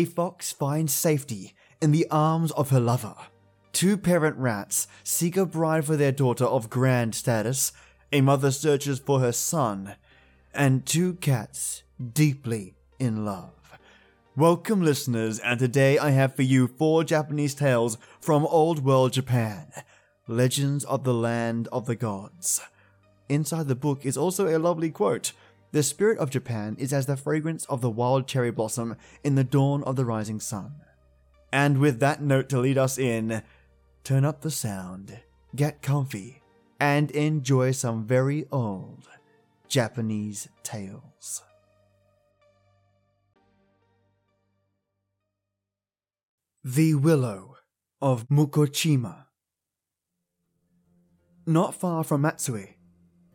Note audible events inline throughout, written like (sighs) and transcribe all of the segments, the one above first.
a fox finds safety in the arms of her lover. Two parent rats seek a bride for their daughter of grand status. A mother searches for her son. And two cats deeply in love. Welcome, listeners, and today I have for you four Japanese tales from Old World Japan Legends of the Land of the Gods. Inside the book is also a lovely quote The spirit of Japan is as the fragrance of the wild cherry blossom in the dawn of the rising sun. And with that note to lead us in, turn up the sound, get comfy, and enjoy some very old Japanese tales. The Willow of Mukochima. Not far from Matsue,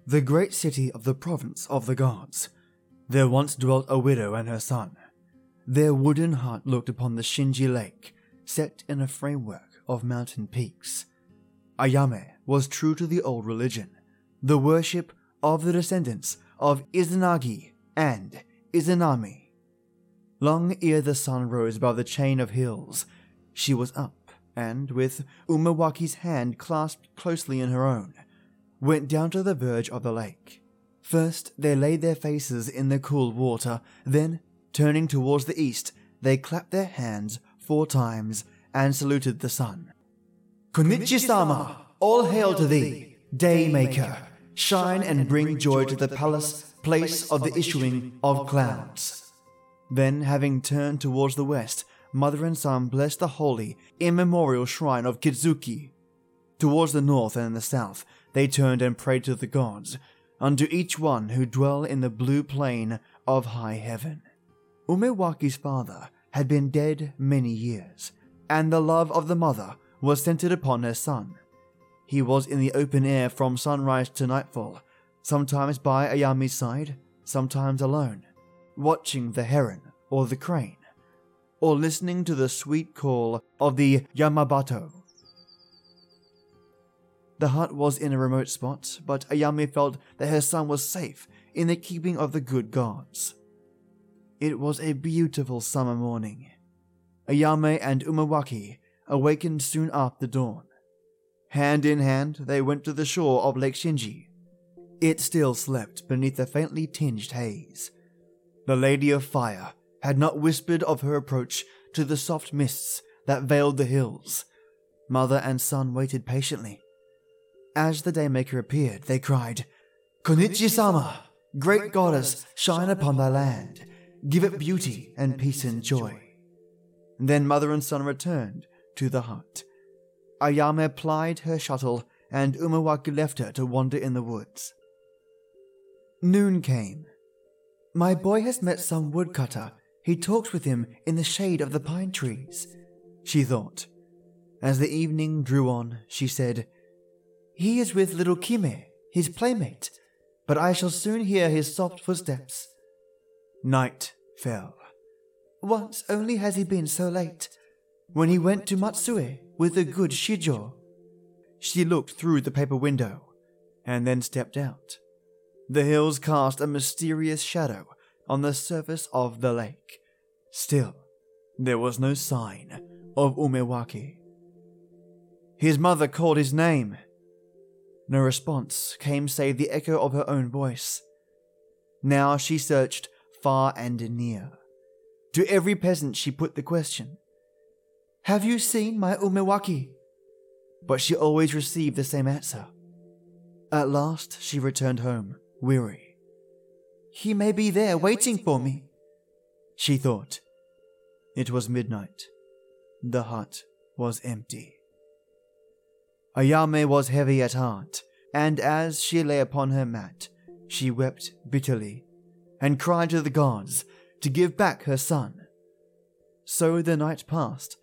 the great city of the province of the gods, there once dwelt a widow and her son. Their wooden hut looked upon the Shinji Lake, set in a framework of mountain peaks. Ayame was true to the old religion, the worship of the descendants of Izanagi and Izanami. Long ere the sun rose above the chain of hills, she was up, and with Umewaki's hand clasped closely in her own, went down to the verge of the lake. First, they laid their faces in the cool water, then, turning towards the east, they clapped their hands four times and saluted the sun. Konichi-sama, all hail to thee, Daymaker. Shine and bring joy to the palace, place of the issuing of clouds. Then, having turned towards the west, mother and son blessed the holy, immemorial shrine of Kitsuki. Towards the north and the south, they turned and prayed to the gods, unto each one who dwell in the blue plain of high heaven. Umewaki's father had been dead many years, and the love of the mother was centered upon her son. He was in the open air from sunrise to nightfall, sometimes by Ayame's side, sometimes alone, watching the heron or the crane, or listening to the sweet call of the Yamabato. The hut was in a remote spot, but Ayame felt that her son was safe in the keeping of the good gods. It was a beautiful summer morning. Ayame and Umewaki awakened soon after dawn. Hand in hand, they went to the shore of Lake Shinji. It still slept beneath the faintly tinged haze. The Lady of Fire had not whispered of her approach to the soft mists that veiled the hills. Mother and son waited patiently. As the Daymaker appeared, they cried, Konichi-sama, great goddess, shine upon thy land, give it beauty and peace and joy. Then mother and son returned to the hut. Ayame plied her shuttle, and Umewaki left her to wander in the woods. Noon came. My boy has met some woodcutter. He talks with him in the shade of the pine trees, she thought. As the evening drew on, she said, He is with little Kime, his playmate, but I shall soon hear his soft footsteps. Night fell. Once only has he been so late, when he went to Matsue with the good Shijo. She looked through the paper window and then stepped out. The hills cast a mysterious shadow on the surface of the lake. Still, there was no sign of Umewaki. His mother called his name. No response came save the echo of her own voice. Now she searched far and near. To every peasant she put the question Have you seen my Umewaki? But she always received the same answer. At last she returned home, weary. He may be there waiting for me, she thought. It was midnight. The hut was empty. Ayame was heavy at heart, and as she lay upon her mat, she wept bitterly and cried to the gods to give back her son. So the night passed.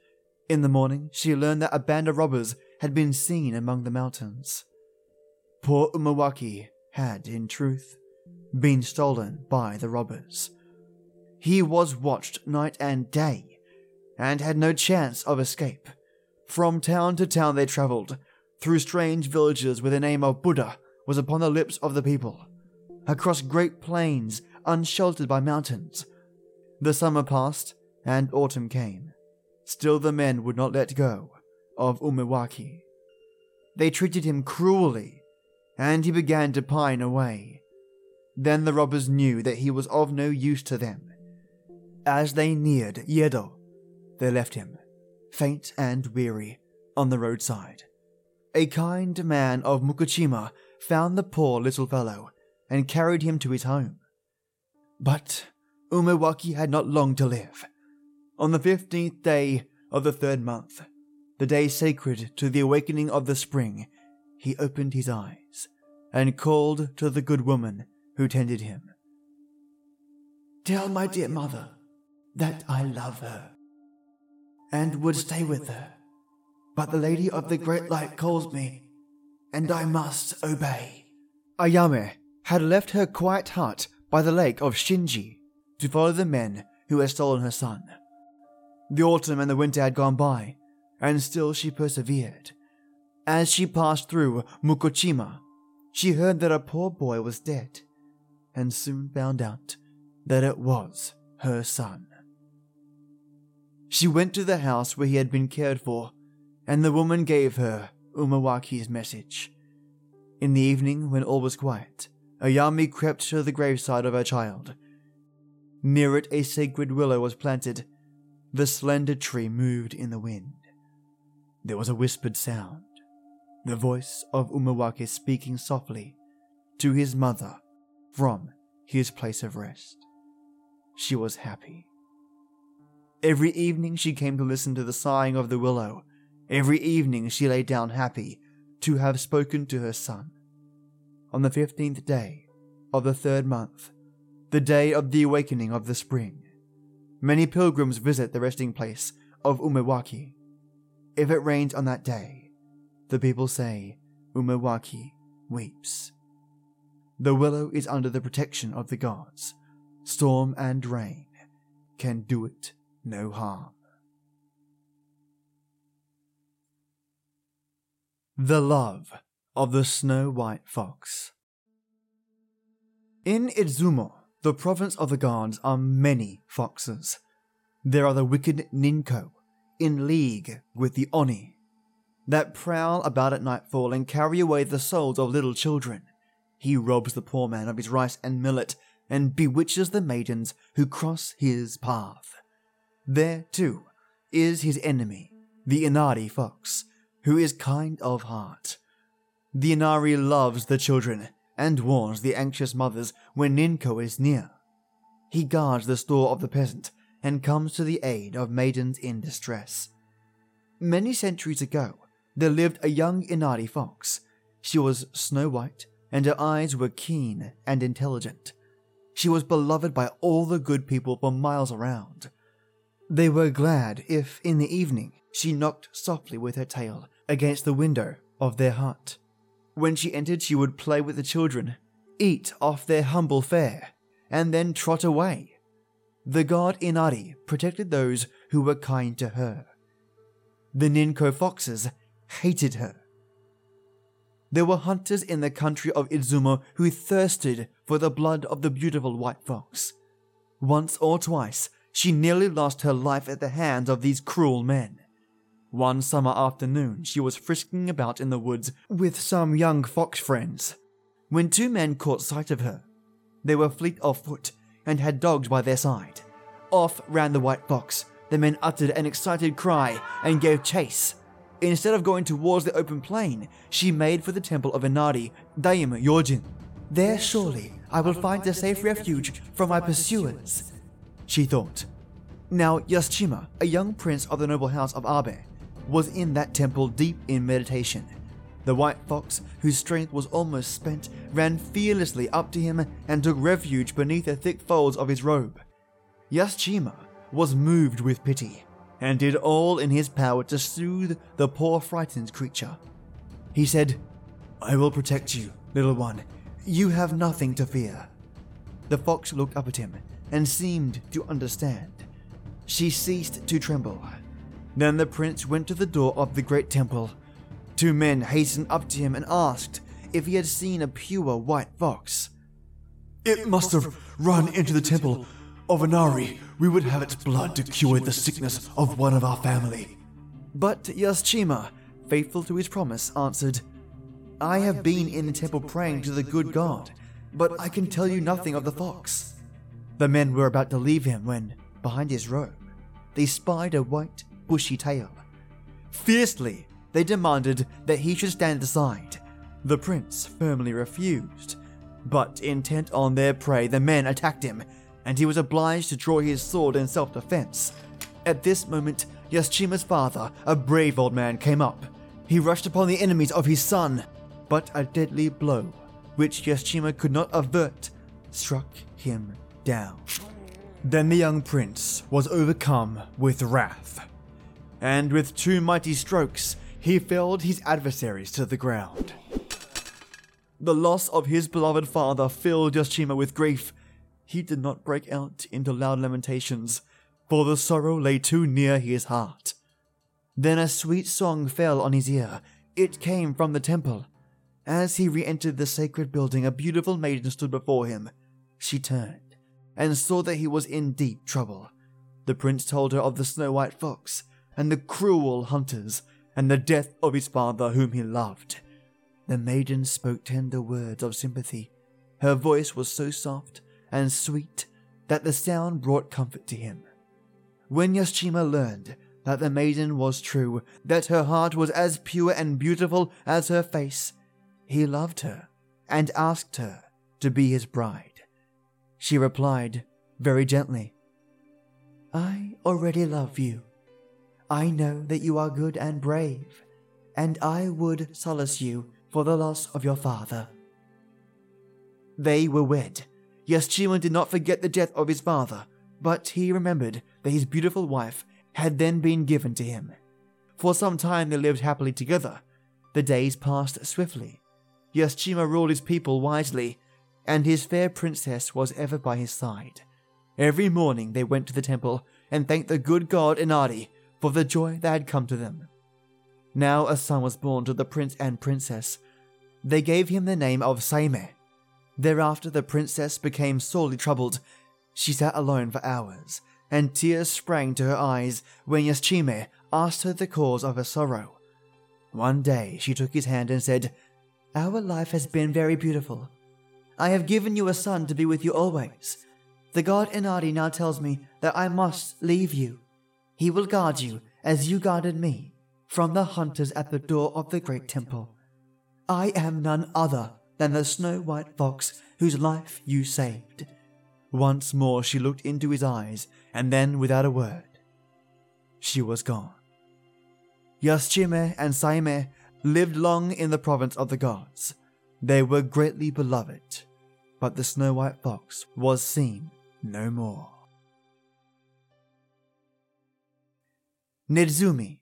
In the morning, she learned that a band of robbers had been seen among the mountains. Poor Umewaki had, in truth, been stolen by the robbers. He was watched night and day, and had no chance of escape. From town to town they travelled, through strange villages where the name of Buddha was upon the lips of the people, across great plains unsheltered by mountains. The summer passed, and autumn came. Still, the men would not let go of Umewaki. They treated him cruelly, and he began to pine away. Then the robbers knew that he was of no use to them. As they neared Yedo, they left him, faint and weary, on the roadside. A kind man of Mukushima found the poor little fellow and carried him to his home. But Umewaki had not long to live. On the fifteenth day of the third month, the day sacred to the awakening of the spring, he opened his eyes and called to the good woman who tended him. Tell my dear mother that I love her and would stay with her. But the Lady of the Great Light calls me, and I must obey. Ayame had left her quiet hut by the lake of Shinji to follow the men who had stolen her son. The autumn and the winter had gone by, and still she persevered. As she passed through Mukushima, she heard that a poor boy was dead, and soon found out that it was her son. She went to the house where he had been cared for, and the woman gave her Umewaki's message. In the evening, when all was quiet, Ayame crept to the graveside of her child. Near it, a sacred willow was planted. The slender tree moved in the wind. There was a whispered sound, the voice of Umewaki speaking softly to his mother from his place of rest. She was happy. Every evening she came to listen to the sighing of the willow. Every evening she lay down happy to have spoken to her son. On the fifteenth day of the third month, the day of the awakening of the spring, many pilgrims visit the resting place of Umewaki. If it rains on that day, the people say Umewaki weeps. The willow is under the protection of the gods. Storm and rain can do it no harm. The Love of the Snow White Fox. In Izumo, the province of the gods, are many foxes. There are the wicked Ninko, in league with the Oni, that prowl about at nightfall and carry away the souls of little children. He robs the poor man of his rice and millet and bewitches the maidens who cross his path. There, too, is his enemy, the Inari fox, who is kind of heart. The Inari loves the children and warns the anxious mothers when Ninko is near. He guards the store of the peasant and comes to the aid of maidens in distress. Many centuries ago, there lived a young Inari fox. She was snow white, and her eyes were keen and intelligent. She was beloved by all the good people for miles around. They were glad if, in the evening, she knocked softly with her tail against the window of their hut. When she entered, she would play with the children, eat off their humble fare, and then trot away. The god Inari protected those who were kind to her. The Ninko foxes hated her. There were hunters in the country of Izumo who thirsted for the blood of the beautiful white fox. Once or twice, she nearly lost her life at the hands of these cruel men. One summer afternoon, she was frisking about in the woods with some young fox friends when two men caught sight of her. They were fleet of foot and had dogs by their side. Off ran the white fox. The men uttered an excited cry and gave chase. Instead of going towards the open plain, she made for the temple of Inari, Daimyojin. There surely I will find a safe refuge from my pursuers she thought. Now, Yasushima, a young prince of the noble house of Abe, was in that temple deep in meditation. The white fox, whose strength was almost spent, ran fearlessly up to him and took refuge beneath the thick folds of his robe. Yasushima was moved with pity and did all in his power to soothe the poor frightened creature. He said, I will protect you, little one. You have nothing to fear. The fox looked up at him and seemed to understand. She ceased to tremble. Then the prince went to the door of the great temple. Two men hastened up to him and asked if he had seen a pure white fox. It must have run into the temple of Inari, we would have its blood to cure the sickness of one of our family. But Yaschima, faithful to his promise, answered, I have been in the temple praying to the good God, but I can tell you nothing of the fox. The men were about to leave him when, behind his robe, they spied a white, bushy tail. Fiercely, they demanded that he should stand aside. The prince firmly refused, but intent on their prey, the men attacked him, and he was obliged to draw his sword in self defense. At this moment, Yaschima's father, a brave old man, came up. He rushed upon the enemies of his son, but a deadly blow, which Yaschima could not avert, struck him down. Then the young prince was overcome with wrath, and with two mighty strokes, he felled his adversaries to the ground. The loss of his beloved father filled Yaschima with grief. He did not break out into loud lamentations, for the sorrow lay too near his heart. Then a sweet song fell on his ear. It came from the temple. As he re entered the sacred building, a beautiful maiden stood before him. She turned and saw that he was in deep trouble. The prince told her of the snow white fox, and the cruel hunters, and the death of his father whom he loved. The maiden spoke tender words of sympathy. Her voice was so soft and sweet that the sound brought comfort to him. When Yaschima learned that the maiden was true, that her heart was as pure and beautiful as her face, he loved her and asked her to be his bride. She replied very gently, I already love you. I know that you are good and brave, and I would solace you for the loss of your father. They were wed. Yaschima did not forget the death of his father, but he remembered that his beautiful wife had then been given to him. For some time they lived happily together. The days passed swiftly. Yaschima ruled his people wisely and his fair princess was ever by his side. Every morning they went to the temple and thanked the good god Inari for the joy that had come to them. Now a son was born to the prince and princess. They gave him the name of Saime. Thereafter the princess became sorely troubled. She sat alone for hours, and tears sprang to her eyes when Yaschime asked her the cause of her sorrow. One day she took his hand and said, Our life has been very beautiful. I have given you a son to be with you always. The god Inari now tells me that I must leave you. He will guard you as you guarded me from the hunters at the door of the great temple. I am none other than the snow white fox whose life you saved. Once more she looked into his eyes, and then, without a word, she was gone. Yaschime and Saime lived long in the province of the gods. They were greatly beloved, but the snow white fox was seen no more. Nedzumi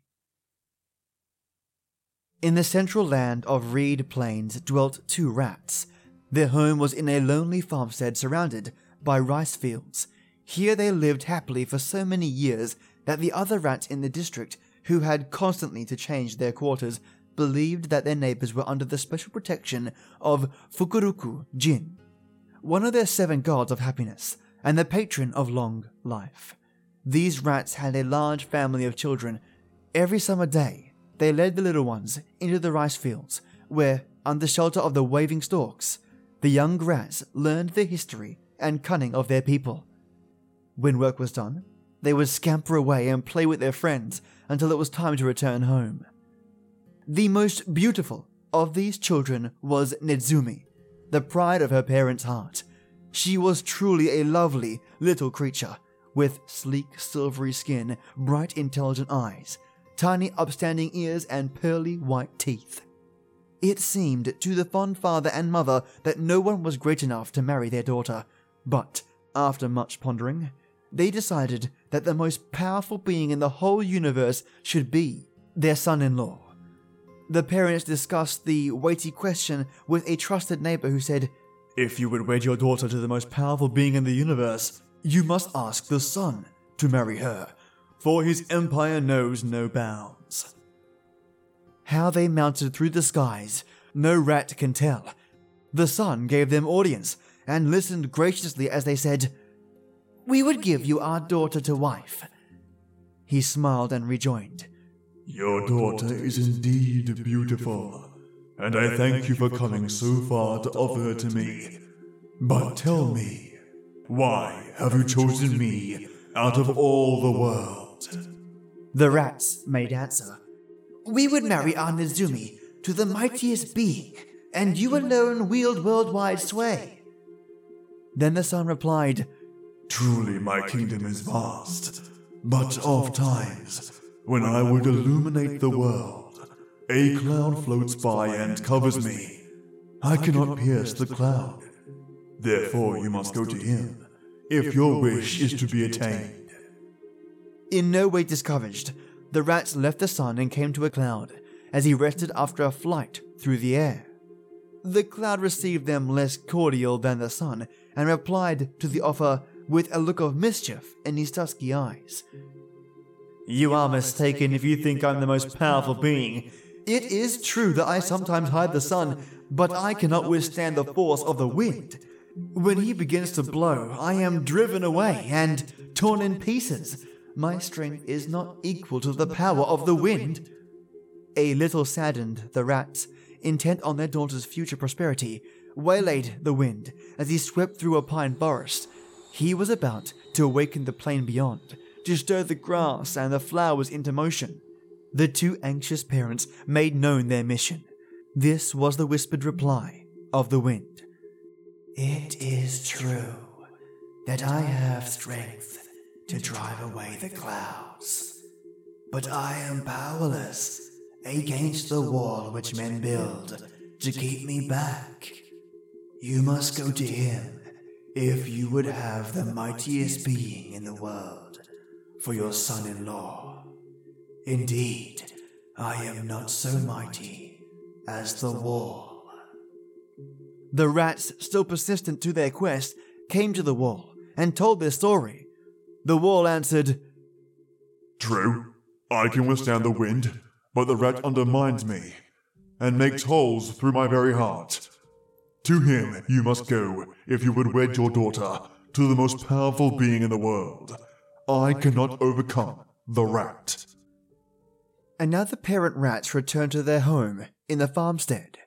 In the central land of Reed Plains dwelt two rats. Their home was in a lonely farmstead surrounded by rice fields. Here they lived happily for so many years that the other rats in the district, who had constantly to change their quarters, believed that their neighbors were under the special protection of Fukuruku Jin, one of their seven gods of happiness and the patron of long life. These rats had a large family of children. Every summer day, they led the little ones into the rice fields, where, under shelter of the waving stalks, the young rats learned the history and cunning of their people. When work was done, they would scamper away and play with their friends until it was time to return home. The most beautiful of these children was Nedzumi, the pride of her parents' heart. She was truly a lovely little creature, with sleek silvery skin, bright intelligent eyes, tiny upstanding ears, and pearly white teeth. It seemed to the fond father and mother that no one was great enough to marry their daughter, but after much pondering, they decided that the most powerful being in the whole universe should be their son in law. The parents discussed the weighty question with a trusted neighbor who said, If you would wed your daughter to the most powerful being in the universe, you must ask the sun to marry her, for his empire knows no bounds. How they mounted through the skies, no rat can tell. The sun gave them audience and listened graciously as they said, we would give you our daughter to wife. He smiled and rejoined, Your daughter is indeed beautiful, and I thank you for coming so far to offer her to me. But tell me, why have you chosen me out of all the world? The rats made answer. We would marry our Nezumi to the mightiest being, and you alone wield worldwide sway. Then the sun replied, Truly, my kingdom is vast, but oft times, when I would illuminate the world, a cloud floats by and covers me. I cannot pierce the cloud. Therefore, you must go to him, if your wish is to be attained. In no way discouraged, the rats left the sun and came to a cloud, as he rested after a flight through the air. The cloud received them less cordial than the sun, and replied to the offer with a look of mischief in his dusky eyes. You are mistaken if you think I'm the most powerful being. It is true that I sometimes hide the sun, but I cannot withstand the force of the wind. When he begins to blow, I am driven away and torn in pieces. My strength is not equal to the power of the wind. A little saddened, the rats, intent on their daughter's future prosperity, waylaid the wind as he swept through a pine forest. He was about to awaken the plain beyond, to stir the grass and the flowers into motion. The two anxious parents made known their mission. This was the whispered reply of the wind. It is true that I have strength to drive away the clouds, but I am powerless against the wall which men build to keep me back. You must go to him if you would have the mightiest being in the world for your son in law. Indeed, I am not so mighty as the wall. The rats, still persistent to their quest, came to the wall and told their story. The wall answered, True, I can withstand the wind, but the rat undermines me and makes holes through my very heart. To him you must go if you would wed your daughter to the most powerful being in the world. I cannot overcome the rat. And now the parent rats returned to their home in the farmstead.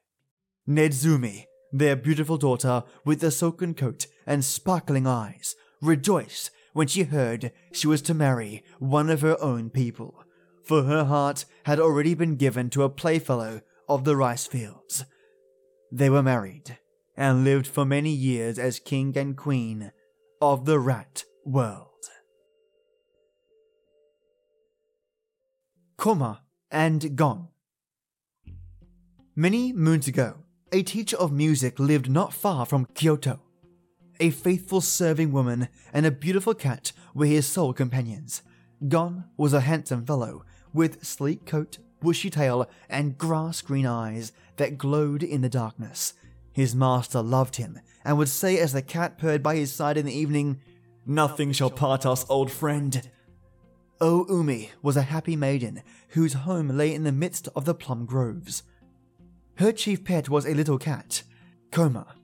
Nedzumi, their beautiful daughter with the silken coat and sparkling eyes, rejoiced when she heard she was to marry one of her own people, for her heart had already been given to a playfellow of the rice fields. They were married and lived for many years as king and queen of the rat world. Koma and Gon. Many moons ago, a teacher of music lived not far from Kyoto. A faithful serving woman and a beautiful cat were his sole companions. Gon was a handsome fellow with sleek coat, bushy tail, and grass green eyes that glowed in the darkness. His master loved him and would say as the cat purred by his side in the evening, Nothing shall part us, old friend. O Ume was a happy maiden whose home lay in the midst of the plum groves. Her chief pet was a little cat, Koma,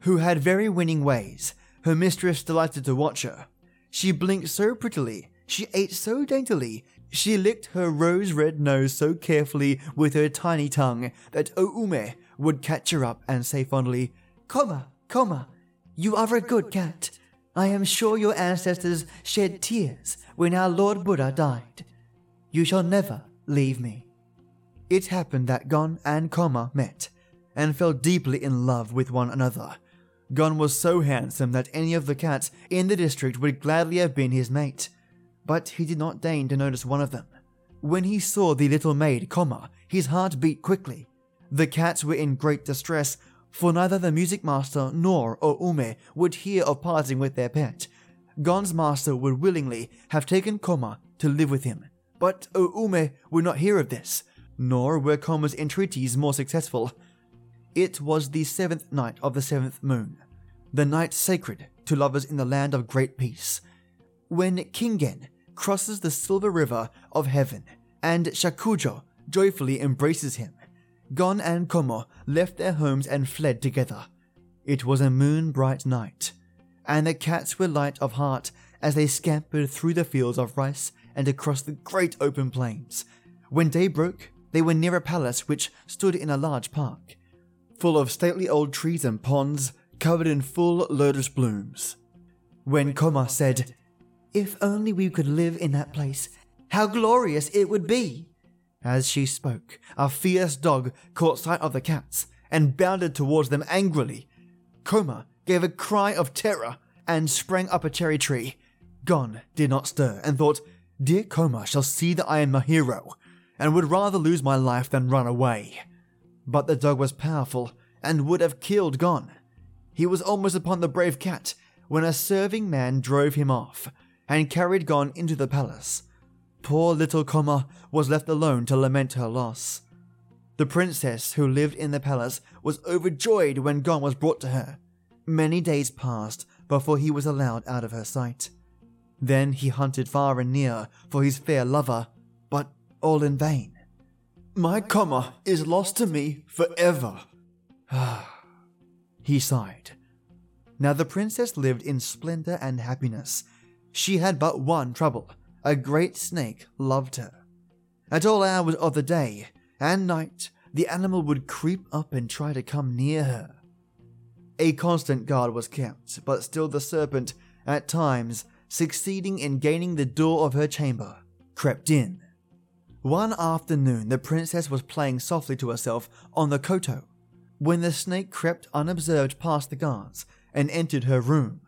who had very winning ways. Her mistress delighted to watch her. She blinked so prettily, she ate so daintily, she licked her rose red nose so carefully with her tiny tongue that Oume would catch her up and say fondly, Koma, Koma, you are a good cat. I am sure your ancestors shed tears when our Lord Buddha died. You shall never leave me. It happened that Gon and Koma met and fell deeply in love with one another. Gon was so handsome that any of the cats in the district would gladly have been his mate, but he did not deign to notice one of them. When he saw the little maid, Koma, his heart beat quickly. The cats were in great distress, for neither the music master nor Oume would hear of parting with their pet. Gon's master would willingly have taken Koma to live with him, but Oume would not hear of this, nor were Koma's entreaties more successful. It was the seventh night of the seventh moon, the night sacred to lovers in the land of great peace, when Kingen crosses the silver river of heaven and Shokujo joyfully embraces him. Gon and Koma left their homes and fled together. It was a moon bright night. and the cats were light of heart as they scampered through the fields of rice and across the great open plains. When day broke, they were near a palace which stood in a large park, full of stately old trees and ponds covered in full lotus blooms. When Koma said, If only we could live in that place, how glorious it would be! As she spoke, a fierce dog caught sight of the cats and bounded towards them angrily. Koma gave a cry of terror and sprang up a cherry tree. Gon did not stir and thought, Dear Koma shall see that I am a hero and would rather lose my life than run away. But the dog was powerful and would have killed Gon. He was almost upon the brave cat when a serving man drove him off and carried Gon into the palace. Poor little Koma was left alone to lament her loss. The princess who lived in the palace was overjoyed when Gon was brought to her. Many days passed before he was allowed out of her sight. Then he hunted far and near for his fair lover, but all in vain. My Koma is lost to me forever. (sighs) he sighed. Now the princess lived in splendor and happiness. She had but one trouble a great snake loved her. At all hours of the day and night, the animal would creep up and try to come near her. A constant guard was kept, but still the serpent, at times, succeeding in gaining the door of her chamber, crept in. One afternoon, the princess was playing softly to herself on the koto when the snake crept unobserved past the guards and entered her room.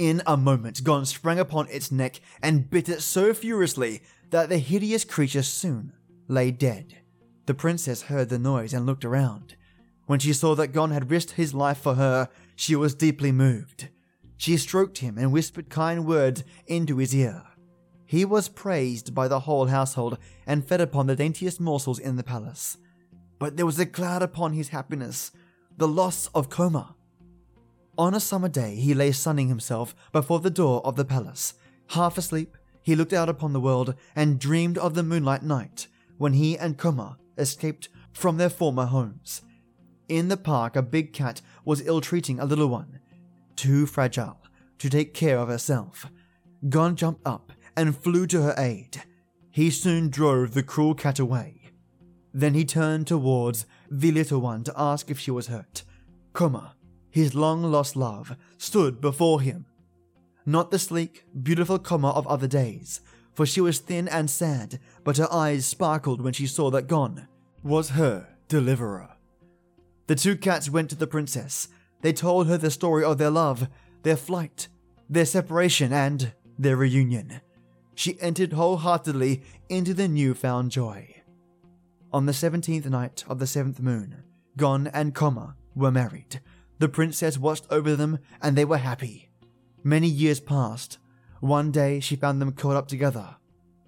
In a moment, Gon sprang upon its neck and bit it so furiously that the hideous creature soon lay dead. The princess heard the noise and looked around. When she saw that Gon had risked his life for her, she was deeply moved. She stroked him and whispered kind words into his ear. He was praised by the whole household and fed upon the daintiest morsels in the palace. But there was a cloud upon his happiness the loss of Koma. On a summer day, he lay sunning himself before the door of the palace. Half asleep, he looked out upon the world and dreamed of the moonlight night when he and Koma escaped from their former homes. In the park, a big cat was ill treating a little one, too fragile to take care of herself. Gon jumped up and flew to her aid. He soon drove the cruel cat away. Then he turned towards the little one to ask if she was hurt. Koma his long lost love, stood before him. Not the sleek, beautiful Koma of other days, for she was thin and sad, but her eyes sparkled when she saw that Gon was her deliverer. The two cats went to the princess. They told her the story of their love, their flight, their separation, and their reunion. She entered wholeheartedly into the new-found joy. On the seventeenth night of the seventh moon, Gon and Koma were married. The princess watched over them, and they were happy. Many years passed. One day she found them caught up together.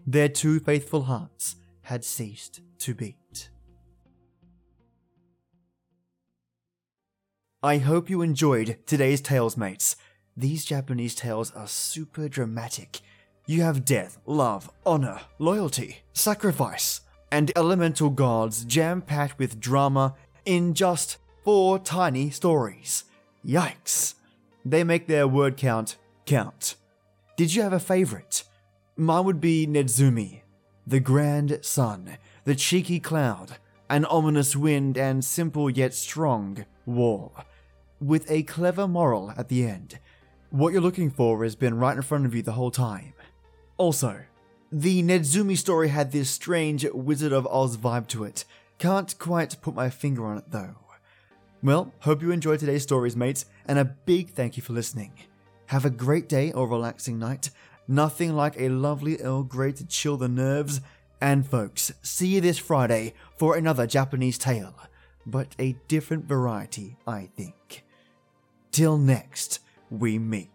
Their two faithful hearts had ceased to beat. I hope you enjoyed today's tales, mates. These Japanese tales are super dramatic. You have death, love, honor, loyalty, sacrifice, and elemental gods jam packed with drama in just four tiny stories. Yikes. They make their word count count. Did you have a favorite? Mine would be Nedzumi, the grand sun, the cheeky cloud, an ominous wind, and simple yet strong wall, with a clever moral at the end. What you're looking for has been right in front of you the whole time. Also, the Nedzumi story had this strange Wizard of Oz vibe to it. Can't quite put my finger on it though. Well, hope you enjoyed today's stories, mates, and a big thank you for listening. Have a great day or relaxing night. Nothing like a lovely Earl Grey to chill the nerves. And folks, see you this Friday for another Japanese tale, but a different variety, I think. Till next we meet.